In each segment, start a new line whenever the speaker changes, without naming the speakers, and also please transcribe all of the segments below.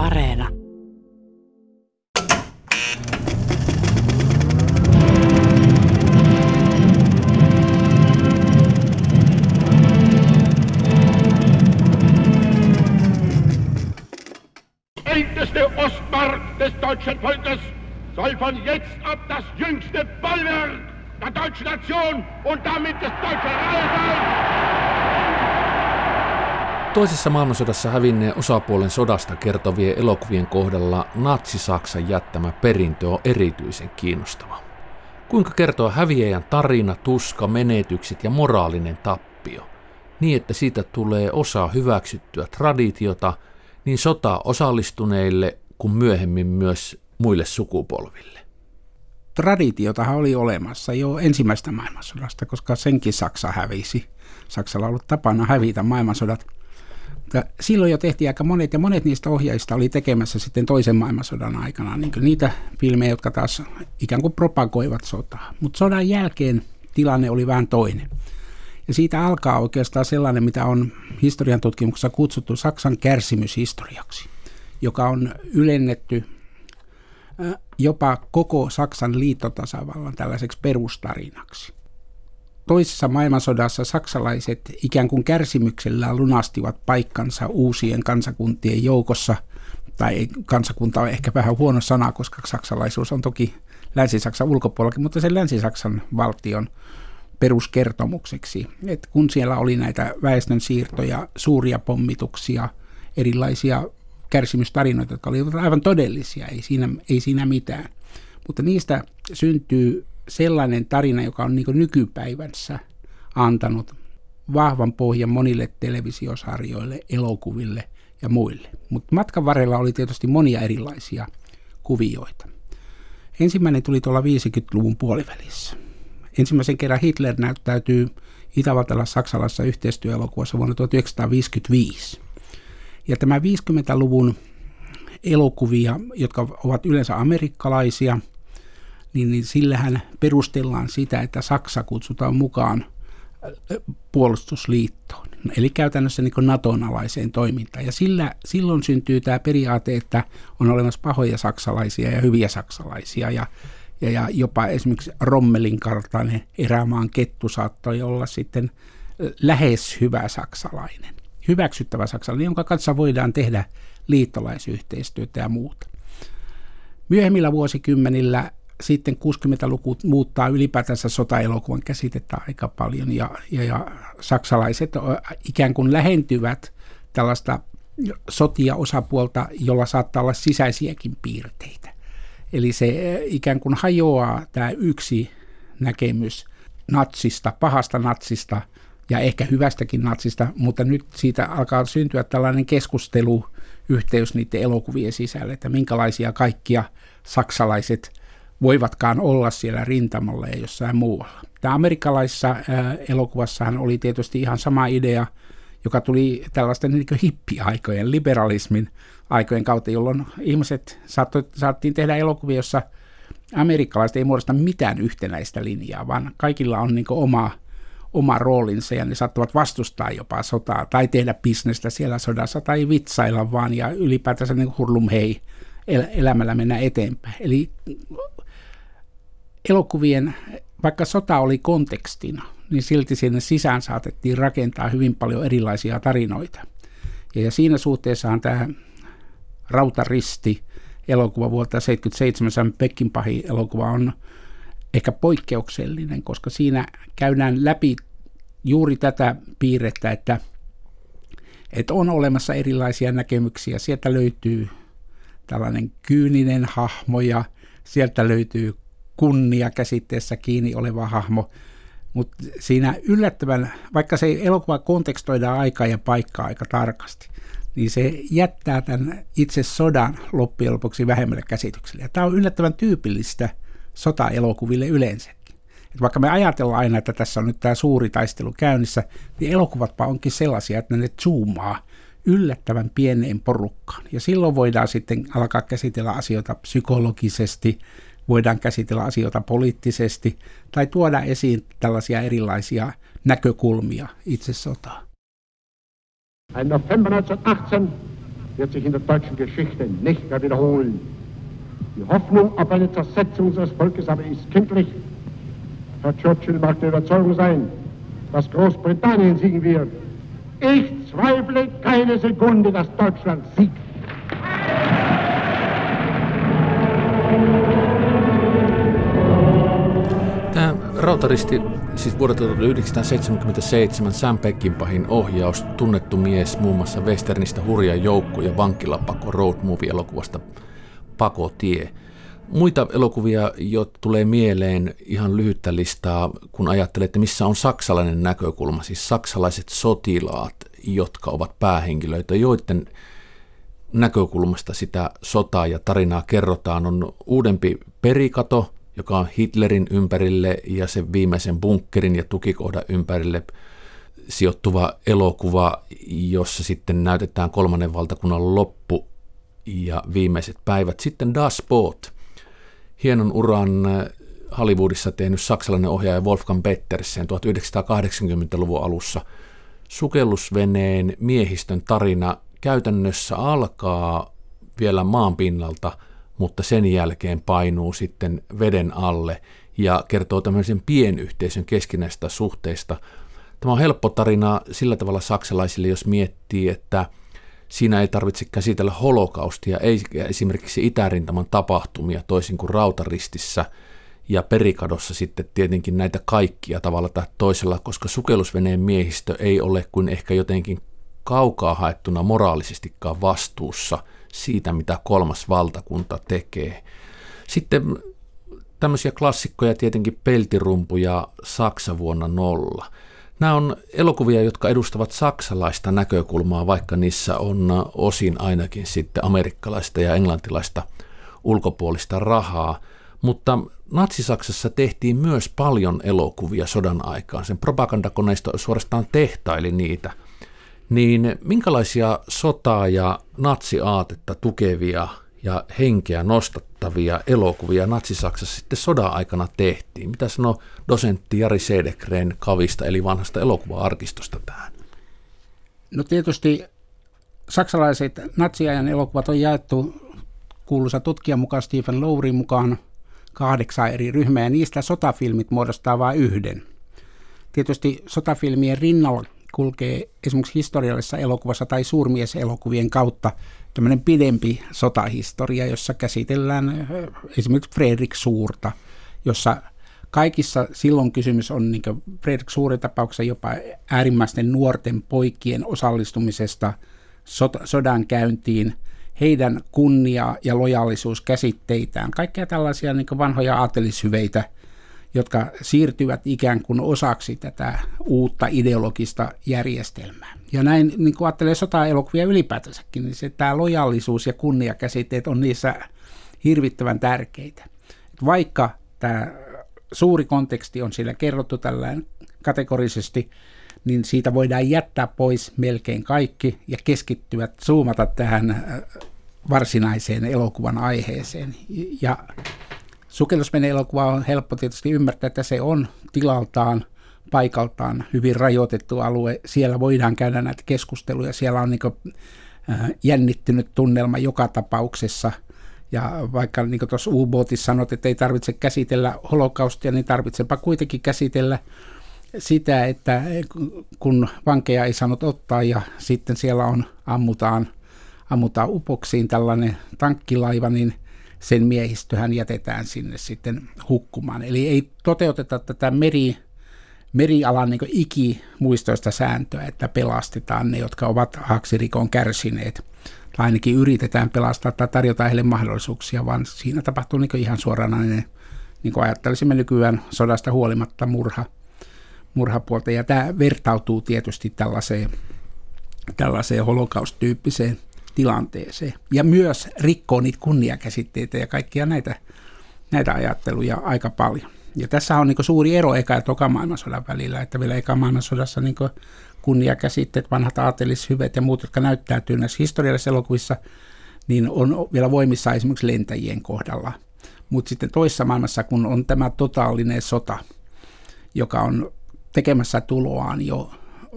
Areena.
älteste Ostmark des deutschen Volkes soll von jetzt ab das jüngste Bollwerk der deutschen Nation und damit des deutschen Reiches sein.
Toisessa maailmansodassa hävinneen osapuolen sodasta kertovien elokuvien kohdalla Natsi-Saksan jättämä perintö on erityisen kiinnostava. Kuinka kertoa häviäjän tarina, tuska, menetykset ja moraalinen tappio, niin että siitä tulee osa hyväksyttyä traditiota niin sota osallistuneille kuin myöhemmin myös muille sukupolville.
Traditiotahan oli olemassa jo ensimmäistä maailmansodasta, koska senkin Saksa hävisi. Saksalla on ollut tapana hävitä maailmansodat – ja silloin jo tehtiin aika monet, ja monet niistä ohjaajista oli tekemässä sitten toisen maailmansodan aikana niin niitä filmejä, jotka taas ikään kuin propagoivat sotaa. Mutta sodan jälkeen tilanne oli vähän toinen. Ja siitä alkaa oikeastaan sellainen, mitä on historian tutkimuksessa kutsuttu Saksan kärsimyshistoriaksi, joka on ylennetty jopa koko Saksan liittotasavallan tällaiseksi perustarinaksi toisessa maailmansodassa saksalaiset ikään kuin kärsimyksellä lunastivat paikkansa uusien kansakuntien joukossa, tai kansakunta on ehkä vähän huono sana, koska saksalaisuus on toki Länsi-Saksan ulkopuolellakin, mutta sen Länsi-Saksan valtion peruskertomukseksi. Et kun siellä oli näitä väestön siirtoja, suuria pommituksia, erilaisia kärsimystarinoita, jotka olivat aivan todellisia, ei siinä, ei siinä mitään. Mutta niistä syntyy sellainen tarina, joka on niin nykypäivänsä antanut vahvan pohjan monille televisiosarjoille, elokuville ja muille. Mutta matkan varrella oli tietysti monia erilaisia kuvioita. Ensimmäinen tuli tuolla 50-luvun puolivälissä. Ensimmäisen kerran Hitler näyttäytyy Itävaltalla saksalaisessa yhteistyöelokuvassa vuonna 1955. Ja tämä 50-luvun elokuvia, jotka ovat yleensä amerikkalaisia – niin, niin sillähän perustellaan sitä, että Saksa kutsutaan mukaan puolustusliittoon, eli käytännössä niin Naton alaiseen toimintaan. Ja sillä, silloin syntyy tämä periaate, että on olemassa pahoja saksalaisia ja hyviä saksalaisia, ja, ja, ja jopa esimerkiksi Rommelin kartainen erämaan kettu saattoi olla sitten lähes hyvä saksalainen, hyväksyttävä saksalainen, jonka kanssa voidaan tehdä liittolaisyhteistyötä ja muuta. Myöhemmillä vuosikymmenillä sitten 60-luku muuttaa ylipäätänsä sotaelokuvan käsitettä aika paljon ja, ja, ja saksalaiset ikään kuin lähentyvät tällaista sotia osapuolta, jolla saattaa olla sisäisiäkin piirteitä. Eli se ikään kuin hajoaa tämä yksi näkemys natsista, pahasta natsista ja ehkä hyvästäkin natsista, mutta nyt siitä alkaa syntyä tällainen keskustelu, yhteys niiden elokuvien sisällä, että minkälaisia kaikkia saksalaiset voivatkaan olla siellä rintamalla ja jossain muualla. Tämä amerikkalaisessa elokuvassahan oli tietysti ihan sama idea, joka tuli tällaisten niin hippiaikojen, liberalismin aikojen kautta, jolloin ihmiset saattoi, saattiin tehdä elokuvia, jossa amerikkalaiset ei muodosta mitään yhtenäistä linjaa, vaan kaikilla on niin oma, oma roolinsa ja ne saattavat vastustaa jopa sotaa tai tehdä bisnestä siellä sodassa tai vitsailla vaan ja ylipäätänsä niin hurlum hei elämällä mennä eteenpäin. Eli elokuvien, vaikka sota oli kontekstina, niin silti sinne sisään saatettiin rakentaa hyvin paljon erilaisia tarinoita. Ja siinä suhteessahan tämä Rautaristi elokuva vuotta 1977, Pekkinpahi elokuva on ehkä poikkeuksellinen, koska siinä käydään läpi juuri tätä piirrettä, että, että on olemassa erilaisia näkemyksiä. Sieltä löytyy tällainen kyyninen hahmo ja sieltä löytyy kunnia käsitteessä kiinni oleva hahmo, mutta siinä yllättävän, vaikka se elokuva kontekstoidaan aikaa ja paikkaa aika tarkasti, niin se jättää tämän itse sodan loppujen lopuksi vähemmälle käsitykselle. Tämä on yllättävän tyypillistä sotaelokuville yleensäkin. Et vaikka me ajatellaan aina, että tässä on nyt tämä suuri taistelu käynnissä, niin elokuvatpa onkin sellaisia, että ne zoomaa yllättävän pieneen porukkaan. Ja silloin voidaan sitten alkaa käsitellä asioita psykologisesti, voidaan käsitellä asioita poliittisesti tai tuoda esiin tällaisia erilaisia näkökulmia itse sotaan.
Im November 1918 wird sich in der deutschen Geschichte nicht mehr wiederholen. Die Hoffnung auf eine Zersetzung unseres Volkes aber ist kindlich. Herr Churchill mag der Überzeugung sein, dass Großbritannien siegen wird. Ich zweifle keine Sekunde, dass Deutschland siegt.
Rautaristi, siis vuodelta 1977 Sam Peckinpahin ohjaus, tunnettu mies muun muassa Westernistä Hurja joukko ja vankilapako road movie-elokuvasta Pakotie. Muita elokuvia, jo tulee mieleen ihan lyhyttä listaa, kun ajattelette, missä on saksalainen näkökulma, siis saksalaiset sotilaat, jotka ovat päähenkilöitä, joiden näkökulmasta sitä sotaa ja tarinaa kerrotaan, on uudempi Perikato, joka on Hitlerin ympärille ja sen viimeisen bunkkerin ja tukikohdan ympärille sijoittuva elokuva, jossa sitten näytetään kolmannen valtakunnan loppu ja viimeiset päivät. Sitten Das Boot, hienon uran äh, Hollywoodissa tehnyt saksalainen ohjaaja Wolfgang Pettersen 1980-luvun alussa. Sukellusveneen miehistön tarina käytännössä alkaa vielä maan pinnalta, mutta sen jälkeen painuu sitten veden alle ja kertoo tämmöisen pienyhteisön keskinäistä suhteista. Tämä on helppo tarina sillä tavalla saksalaisille, jos miettii, että – siinä ei tarvitse käsitellä holokaustia, ei esimerkiksi itärintaman tapahtumia toisin kuin rautaristissä ja perikadossa sitten tietenkin näitä kaikkia tavalla tai toisella, koska sukellusveneen miehistö ei ole kuin ehkä jotenkin kaukaa haettuna moraalisestikaan vastuussa siitä, mitä kolmas valtakunta tekee. Sitten tämmöisiä klassikkoja tietenkin peltirumpu ja Saksa vuonna nolla – Nämä on elokuvia, jotka edustavat saksalaista näkökulmaa, vaikka niissä on osin ainakin sitten amerikkalaista ja englantilaista ulkopuolista rahaa. Mutta Natsi-Saksassa tehtiin myös paljon elokuvia sodan aikaan. Sen propagandakoneisto suorastaan tehtaili niitä. Niin minkälaisia sotaa ja natsiaatetta tukevia ja henkeä nostattavia elokuvia Natsi-Saksassa sitten sodan aikana tehtiin. Mitä sanoo dosentti Jari Sedekren kavista eli vanhasta elokuva-arkistosta tähän?
No tietysti saksalaiset natsiajan elokuvat on jaettu kuuluisa tutkijan mukaan Stephen Lowrin mukaan kahdeksan eri ryhmää ja niistä sotafilmit muodostaa vain yhden. Tietysti sotafilmien rinnalla kulkee esimerkiksi historiallisessa elokuvassa tai suurmieselokuvien kautta tämmöinen pidempi sotahistoria, jossa käsitellään esimerkiksi Fredrik Suurta, jossa kaikissa silloin kysymys on niin Fredrik Suurin tapauksessa jopa äärimmäisten nuorten poikien osallistumisesta sot- sodan käyntiin, heidän kunnia- ja lojaalisuuskäsitteitään, kaikkea tällaisia niin vanhoja aatelishyveitä – jotka siirtyvät ikään kuin osaksi tätä uutta ideologista järjestelmää. Ja näin, niin kuin ajattelee sota-elokuvia ylipäätänsäkin, niin se, tämä lojallisuus ja kunniakäsitteet on niissä hirvittävän tärkeitä. Vaikka tämä suuri konteksti on siellä kerrottu tällään kategorisesti, niin siitä voidaan jättää pois melkein kaikki ja keskittyä, zoomata tähän äh, varsinaiseen elokuvan aiheeseen. Ja Sukellusvene-elokuva on helppo tietysti ymmärtää, että se on tilaltaan, paikaltaan hyvin rajoitettu alue. Siellä voidaan käydä näitä keskusteluja. Siellä on niin jännittynyt tunnelma joka tapauksessa. Ja vaikka niin tuossa U-bootissa sanot, että ei tarvitse käsitellä holokaustia, niin tarvitsepa kuitenkin käsitellä sitä, että kun vankeja ei saanut ottaa ja sitten siellä on ammutaan, ammutaan upoksiin tällainen tankkilaiva, niin – sen miehistöhän jätetään sinne sitten hukkumaan. Eli ei toteuteta tätä meri, merialan niin ikimuistoista sääntöä, että pelastetaan ne, jotka ovat haksirikon kärsineet. Tai ainakin yritetään pelastaa tai tarjota heille mahdollisuuksia, vaan siinä tapahtuu niin ihan suoranainen, niin kuin ajattelisimme nykyään sodasta huolimatta murha, murhapuolta. Ja tämä vertautuu tietysti tällaiseen, tällaiseen holokaustyyppiseen tilanteeseen. Ja myös rikkoo niitä kunniakäsitteitä ja kaikkia näitä, näitä ajatteluja aika paljon. Ja tässä on niin suuri ero eka- ja toka maailmansodan välillä, että vielä eka maailmansodassa niin kunniakäsitteet, vanhat aatelishyvet ja muut, jotka näyttäytyy näissä historiallisissa elokuvissa, niin on vielä voimissa esimerkiksi lentäjien kohdalla. Mutta sitten toisessa maailmassa, kun on tämä totaalinen sota, joka on tekemässä tuloaan jo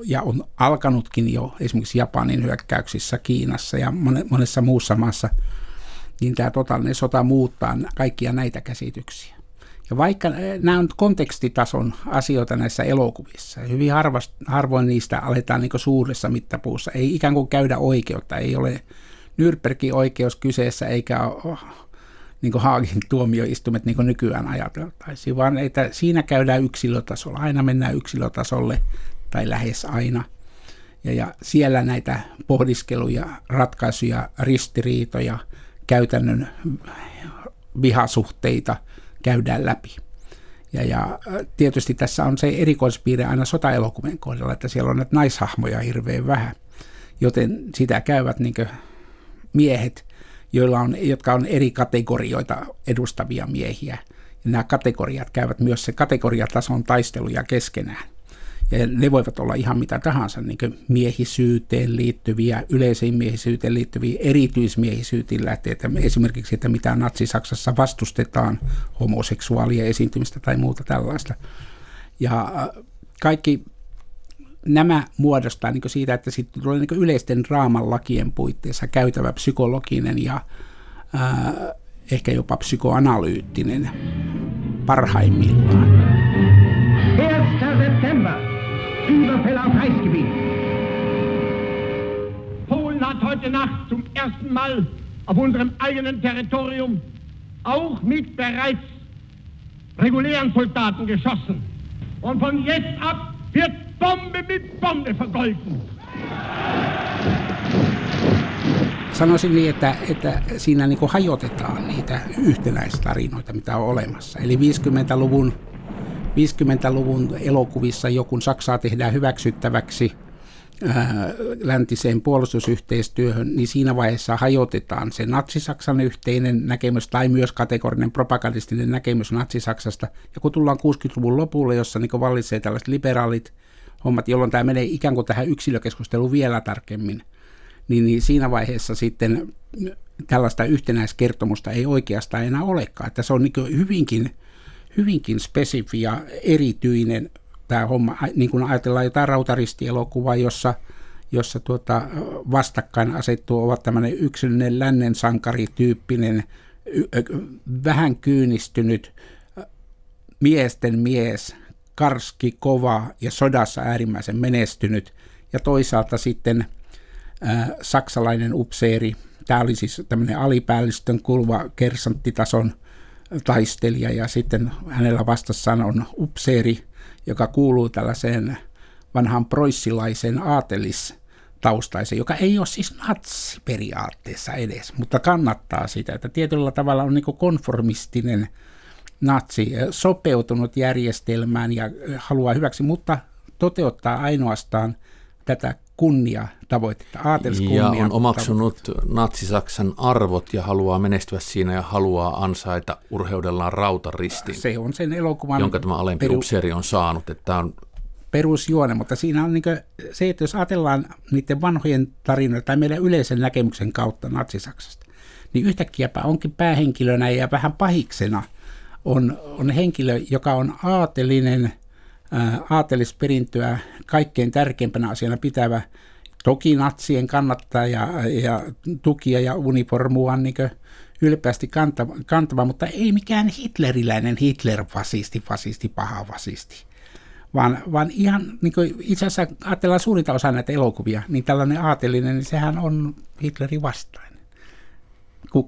ja on alkanutkin jo esimerkiksi Japanin hyökkäyksissä Kiinassa ja monessa muussa maassa, niin tämä totaalinen sota muuttaa kaikkia näitä käsityksiä. Ja vaikka nämä on kontekstitason asioita näissä elokuvissa, hyvin harvast, harvoin niistä aletaan niin suuressa mittapuussa, ei ikään kuin käydä oikeutta, ei ole Nürnbergin oikeus kyseessä eikä ole niin Haagin tuomioistumet niin nykyään ajateltaisiin, vaan että siinä käydään yksilötasolla, aina mennään yksilötasolle tai lähes aina. Ja, ja siellä näitä pohdiskeluja, ratkaisuja, ristiriitoja, käytännön vihasuhteita käydään läpi. Ja, ja tietysti tässä on se erikoispiirre aina sotaelokuvien kohdalla, että siellä on näitä naishahmoja hirveän vähän, joten sitä käyvät niin miehet, joilla on, jotka on eri kategorioita edustavia miehiä. Ja nämä kategoriat käyvät myös se kategoriatason taisteluja keskenään. Ja ne voivat olla ihan mitä tahansa, niin miehisyyteen liittyviä, yleiseen miehisyyteen liittyviä, erityismiehisyyteen lähteitä. Esimerkiksi, että mitä Natsi-Saksassa vastustetaan homoseksuaalia esiintymistä tai muuta tällaista. Ja äh, kaikki nämä muodostaa niin siitä, että sitten tulee niin yleisten draaman lakien puitteissa käytävä psykologinen ja ää, ehkä jopa psykoanalyyttinen parhaimmillaan.
1. September, Überfälle auf Reichsgebiet. Polen hat heute Nacht zum ersten Mal auf unserem eigenen Territorium auch mit bereits regulären Soldaten geschossen. Und von jetzt ab wird Bombe mit Bombe vergolten.
Sanoisin niin, että, että siinä niin hajotetaan niitä yhtenäistarinoita, mitä on olemassa. Eli 50-luvun, 50-luvun elokuvissa joku Saksaa tehdään hyväksyttäväksi läntiseen puolustusyhteistyöhön, niin siinä vaiheessa hajotetaan se natsisaksan yhteinen näkemys tai myös kategorinen propagandistinen näkemys natsisaksasta. Ja kun tullaan 60-luvun lopulle, jossa niin vallitsee tällaiset liberaalit hommat, jolloin tämä menee ikään kuin tähän yksilökeskusteluun vielä tarkemmin, niin, niin siinä vaiheessa sitten tällaista yhtenäiskertomusta ei oikeastaan enää olekaan. Että se on niin hyvinkin, hyvinkin spesifi ja erityinen tämä homma, niin kuin ajatellaan jotain rautaristielokuvaa, jossa, jossa tuota vastakkain asettuu ovat tämmöinen yksilöinen lännen sankarityyppinen, vähän kyynistynyt miesten mies, karski, kova ja sodassa äärimmäisen menestynyt. Ja toisaalta sitten ää, saksalainen upseeri, tämä oli siis tämmöinen alipäällystön kulva kersanttitason taistelija ja sitten hänellä vastassaan on upseeri, joka kuuluu tällaiseen vanhaan proissilaiseen aatelis taustaisen, joka ei ole siis natsi periaatteessa edes, mutta kannattaa sitä, että tietyllä tavalla on niin konformistinen natsi sopeutunut järjestelmään ja haluaa hyväksi, mutta toteuttaa ainoastaan tätä kunnia tavoitetta,
Ja on omaksunut natsi-Saksan arvot ja haluaa menestyä siinä ja haluaa ansaita urheudellaan rautaristin.
Se on sen elokuvan...
Jonka tämä alempi peru, upseeri on saanut. Että on
perusjuone, mutta siinä on niin se, että jos ajatellaan niiden vanhojen tarinoita tai meidän yleisen näkemyksen kautta natsi-Saksasta, niin yhtäkkiäpä onkin päähenkilönä ja vähän pahiksena – on, on henkilö, joka on aatelinen, aatelisperintöä kaikkein tärkeimpänä asiana pitävä, toki natsien kannattaja ja, ja tukia ja uniformua niin ylpeästi kantava, kantava, mutta ei mikään hitleriläinen Hitler-fasisti, fasisti, paha fasisti. Vaan, vaan ihan niin kuin itse asiassa ajatellaan suurinta osaa näitä elokuvia, niin tällainen aatelinen, niin sehän on Hitlerin vastaan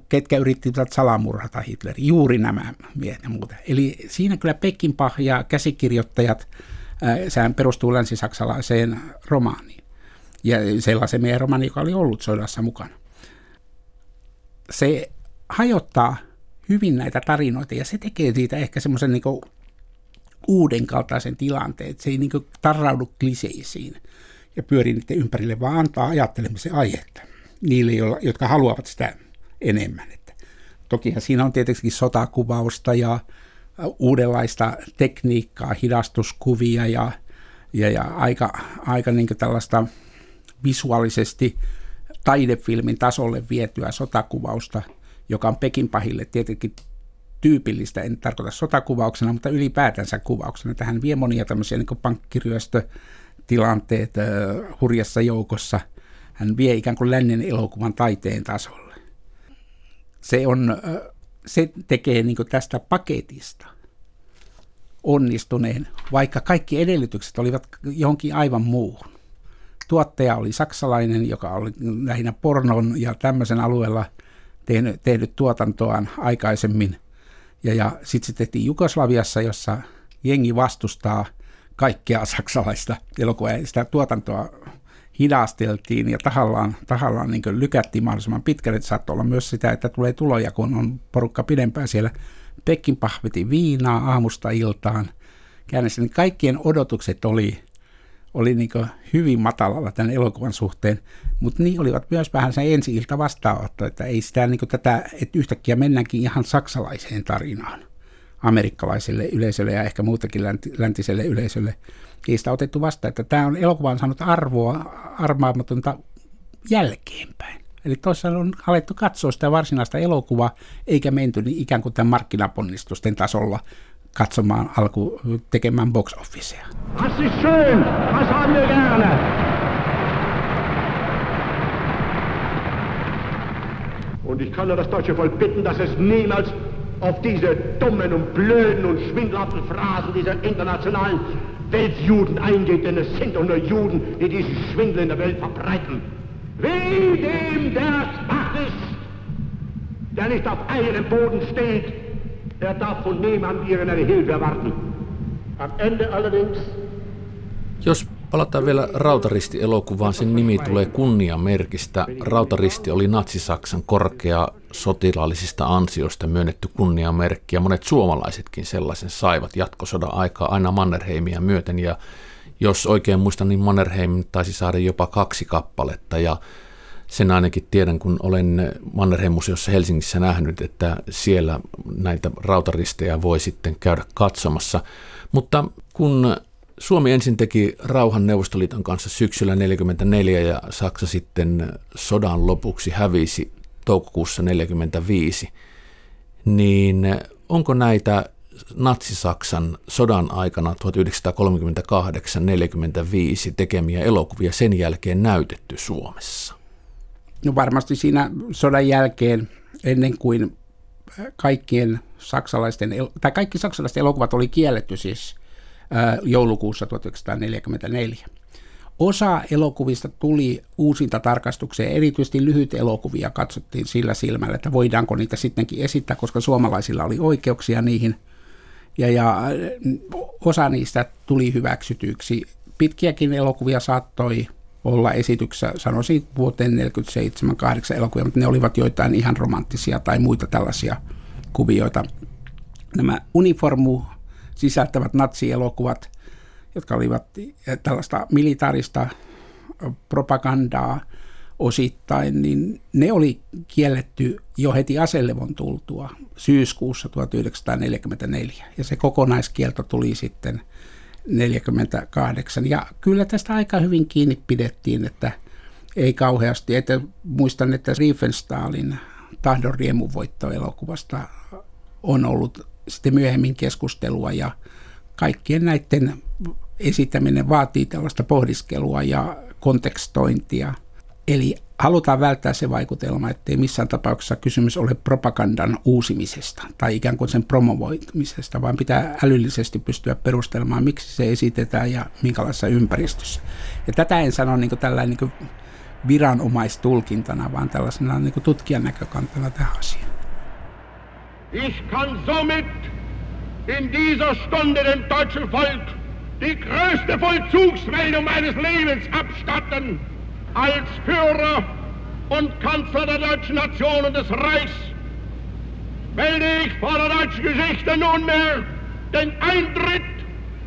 ketkä yrittivät salamurhata Hitleri. Juuri nämä miehet ja muuta. Eli siinä kyllä Pekkinpah ja käsikirjoittajat, sehän perustuu länsisaksalaiseen romaaniin. Ja sellaisen meidän romaani, joka oli ollut sodassa mukana. Se hajottaa hyvin näitä tarinoita ja se tekee siitä ehkä semmoisen niin uuden kaltaisen tilanteen, että se ei niin tarraudu kliseisiin ja pyöri niiden ympärille, vaan antaa ajattelemisen aihetta niille, jotka haluavat sitä enemmän. Että tokihan siinä on tietenkin sotakuvausta ja uudenlaista tekniikkaa, hidastuskuvia ja, ja, ja aika, aika niin tällaista visuaalisesti taidefilmin tasolle vietyä sotakuvausta, joka on Pekinpahille tietenkin tyypillistä, en tarkoita sotakuvauksena, mutta ylipäätänsä kuvauksena. Tähän vie monia tämmöisiä niin pankkiryöstö tilanteet hurjassa joukossa. Hän vie ikään kuin lännen elokuvan taiteen tasolle. Se, on, se tekee niin tästä paketista onnistuneen, vaikka kaikki edellytykset olivat johonkin aivan muuhun. Tuottaja oli saksalainen, joka oli lähinnä pornon ja tämmöisen alueella tehnyt, tehnyt tuotantoaan aikaisemmin. Ja, ja sitten se tehtiin Jugoslaviassa, jossa jengi vastustaa kaikkea saksalaista elokuvaa. Sitä tuotantoa hidasteltiin ja tahallaan, tahallaan niin lykättiin mahdollisimman pitkälle. Saattoi olla myös sitä, että tulee tuloja, kun on porukka pidempään siellä. Pekin pahveti viinaa aamusta iltaan. Käännössä, niin kaikkien odotukset oli, oli niin hyvin matalalla tämän elokuvan suhteen, mutta niin olivat myös vähän se ensi ilta vastaanotto, että ei sitä niin tätä, että yhtäkkiä mennäänkin ihan saksalaiseen tarinaan amerikkalaiselle yleisölle ja ehkä muutakin läntiselle yleisölle. Ei sitä otettu vasta, että tämä on elokuva on saanut arvoa armaamatonta jälkeenpäin. Eli toisaalta on alettu katsoa sitä varsinaista elokuvaa, eikä menty niin ikään kuin tämän markkinaponnistusten tasolla katsomaan alku tekemään box officea.
Das ist schön, das haben wir gerne. Und ich kann nur das deutsche Volk bitten, dass es niemals auf diese dummen und blöden und schwindelhaften Phrasen dieser internationalen Weltjuden eingeht, denn es sind doch nur Juden, die diesen Schwindel in der Welt verbreiten. Wie dem der schwach ist, der nicht auf eigenem Boden steht, der darf von niemand irgendeine Hilfe erwarten. Am Ende allerdings
Jos palataan vielä Rautaristi-elokuvaan, sen nimi tulee kunniamerkistä. Rautaristi oli Natsi-Saksan korkea sotilaallisista ansioista myönnetty kunniamerkki ja monet suomalaisetkin sellaisen saivat jatkosodan aikaa aina Mannerheimia myöten ja jos oikein muistan, niin Mannerheim taisi saada jopa kaksi kappaletta ja sen ainakin tiedän, kun olen Mannerheim-museossa Helsingissä nähnyt, että siellä näitä rautaristeja voi sitten käydä katsomassa. Mutta kun Suomi ensin teki rauhan Neuvostoliiton kanssa syksyllä 1944 ja Saksa sitten sodan lopuksi hävisi toukokuussa 1945, niin onko näitä Natsi-Saksan sodan aikana 1938-1945 tekemiä elokuvia sen jälkeen näytetty Suomessa?
No varmasti siinä sodan jälkeen, ennen kuin kaikkien saksalaisten, tai kaikki saksalaiset elokuvat oli kielletty siis joulukuussa 1944. Osa elokuvista tuli uusinta tarkastukseen, erityisesti lyhyt elokuvia katsottiin sillä silmällä, että voidaanko niitä sittenkin esittää, koska suomalaisilla oli oikeuksia niihin. Ja, ja osa niistä tuli hyväksytyksi. Pitkiäkin elokuvia saattoi olla esityksessä, sanoisin vuoteen 47-8 elokuvia, mutta ne olivat joitain ihan romanttisia tai muita tällaisia kuvioita. Nämä uniformu sisältävät natsielokuvat, jotka olivat tällaista militaarista propagandaa osittain, niin ne oli kielletty jo heti aselevon tultua syyskuussa 1944. Ja se kokonaiskielto tuli sitten 48. Ja kyllä tästä aika hyvin kiinni pidettiin, että ei kauheasti. Että muistan, että Riefenstahlin tahdon riemuvoitto elokuvasta on ollut sitten myöhemmin keskustelua ja kaikkien näiden esittäminen vaatii tällaista pohdiskelua ja kontekstointia. Eli halutaan välttää se vaikutelma, ettei missään tapauksessa kysymys ole propagandan uusimisesta tai ikään kuin sen promovoitumisesta, vaan pitää älyllisesti pystyä perustelemaan, miksi se esitetään ja minkälaisessa ympäristössä. Ja tätä en sano niin tällainen niin viranomaistulkintana, vaan tällaisena niin tutkijan näkökantana tähän asiaan.
Ich kann somit in dieser Stunde dem deutschen Volk die größte Vollzugsmeldung meines Lebens abstatten. Als Führer und Kanzler der deutschen Nation und des Reichs melde ich vor der deutschen Geschichte nunmehr den Eintritt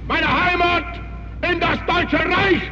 meiner Heimat in das Deutsche Reich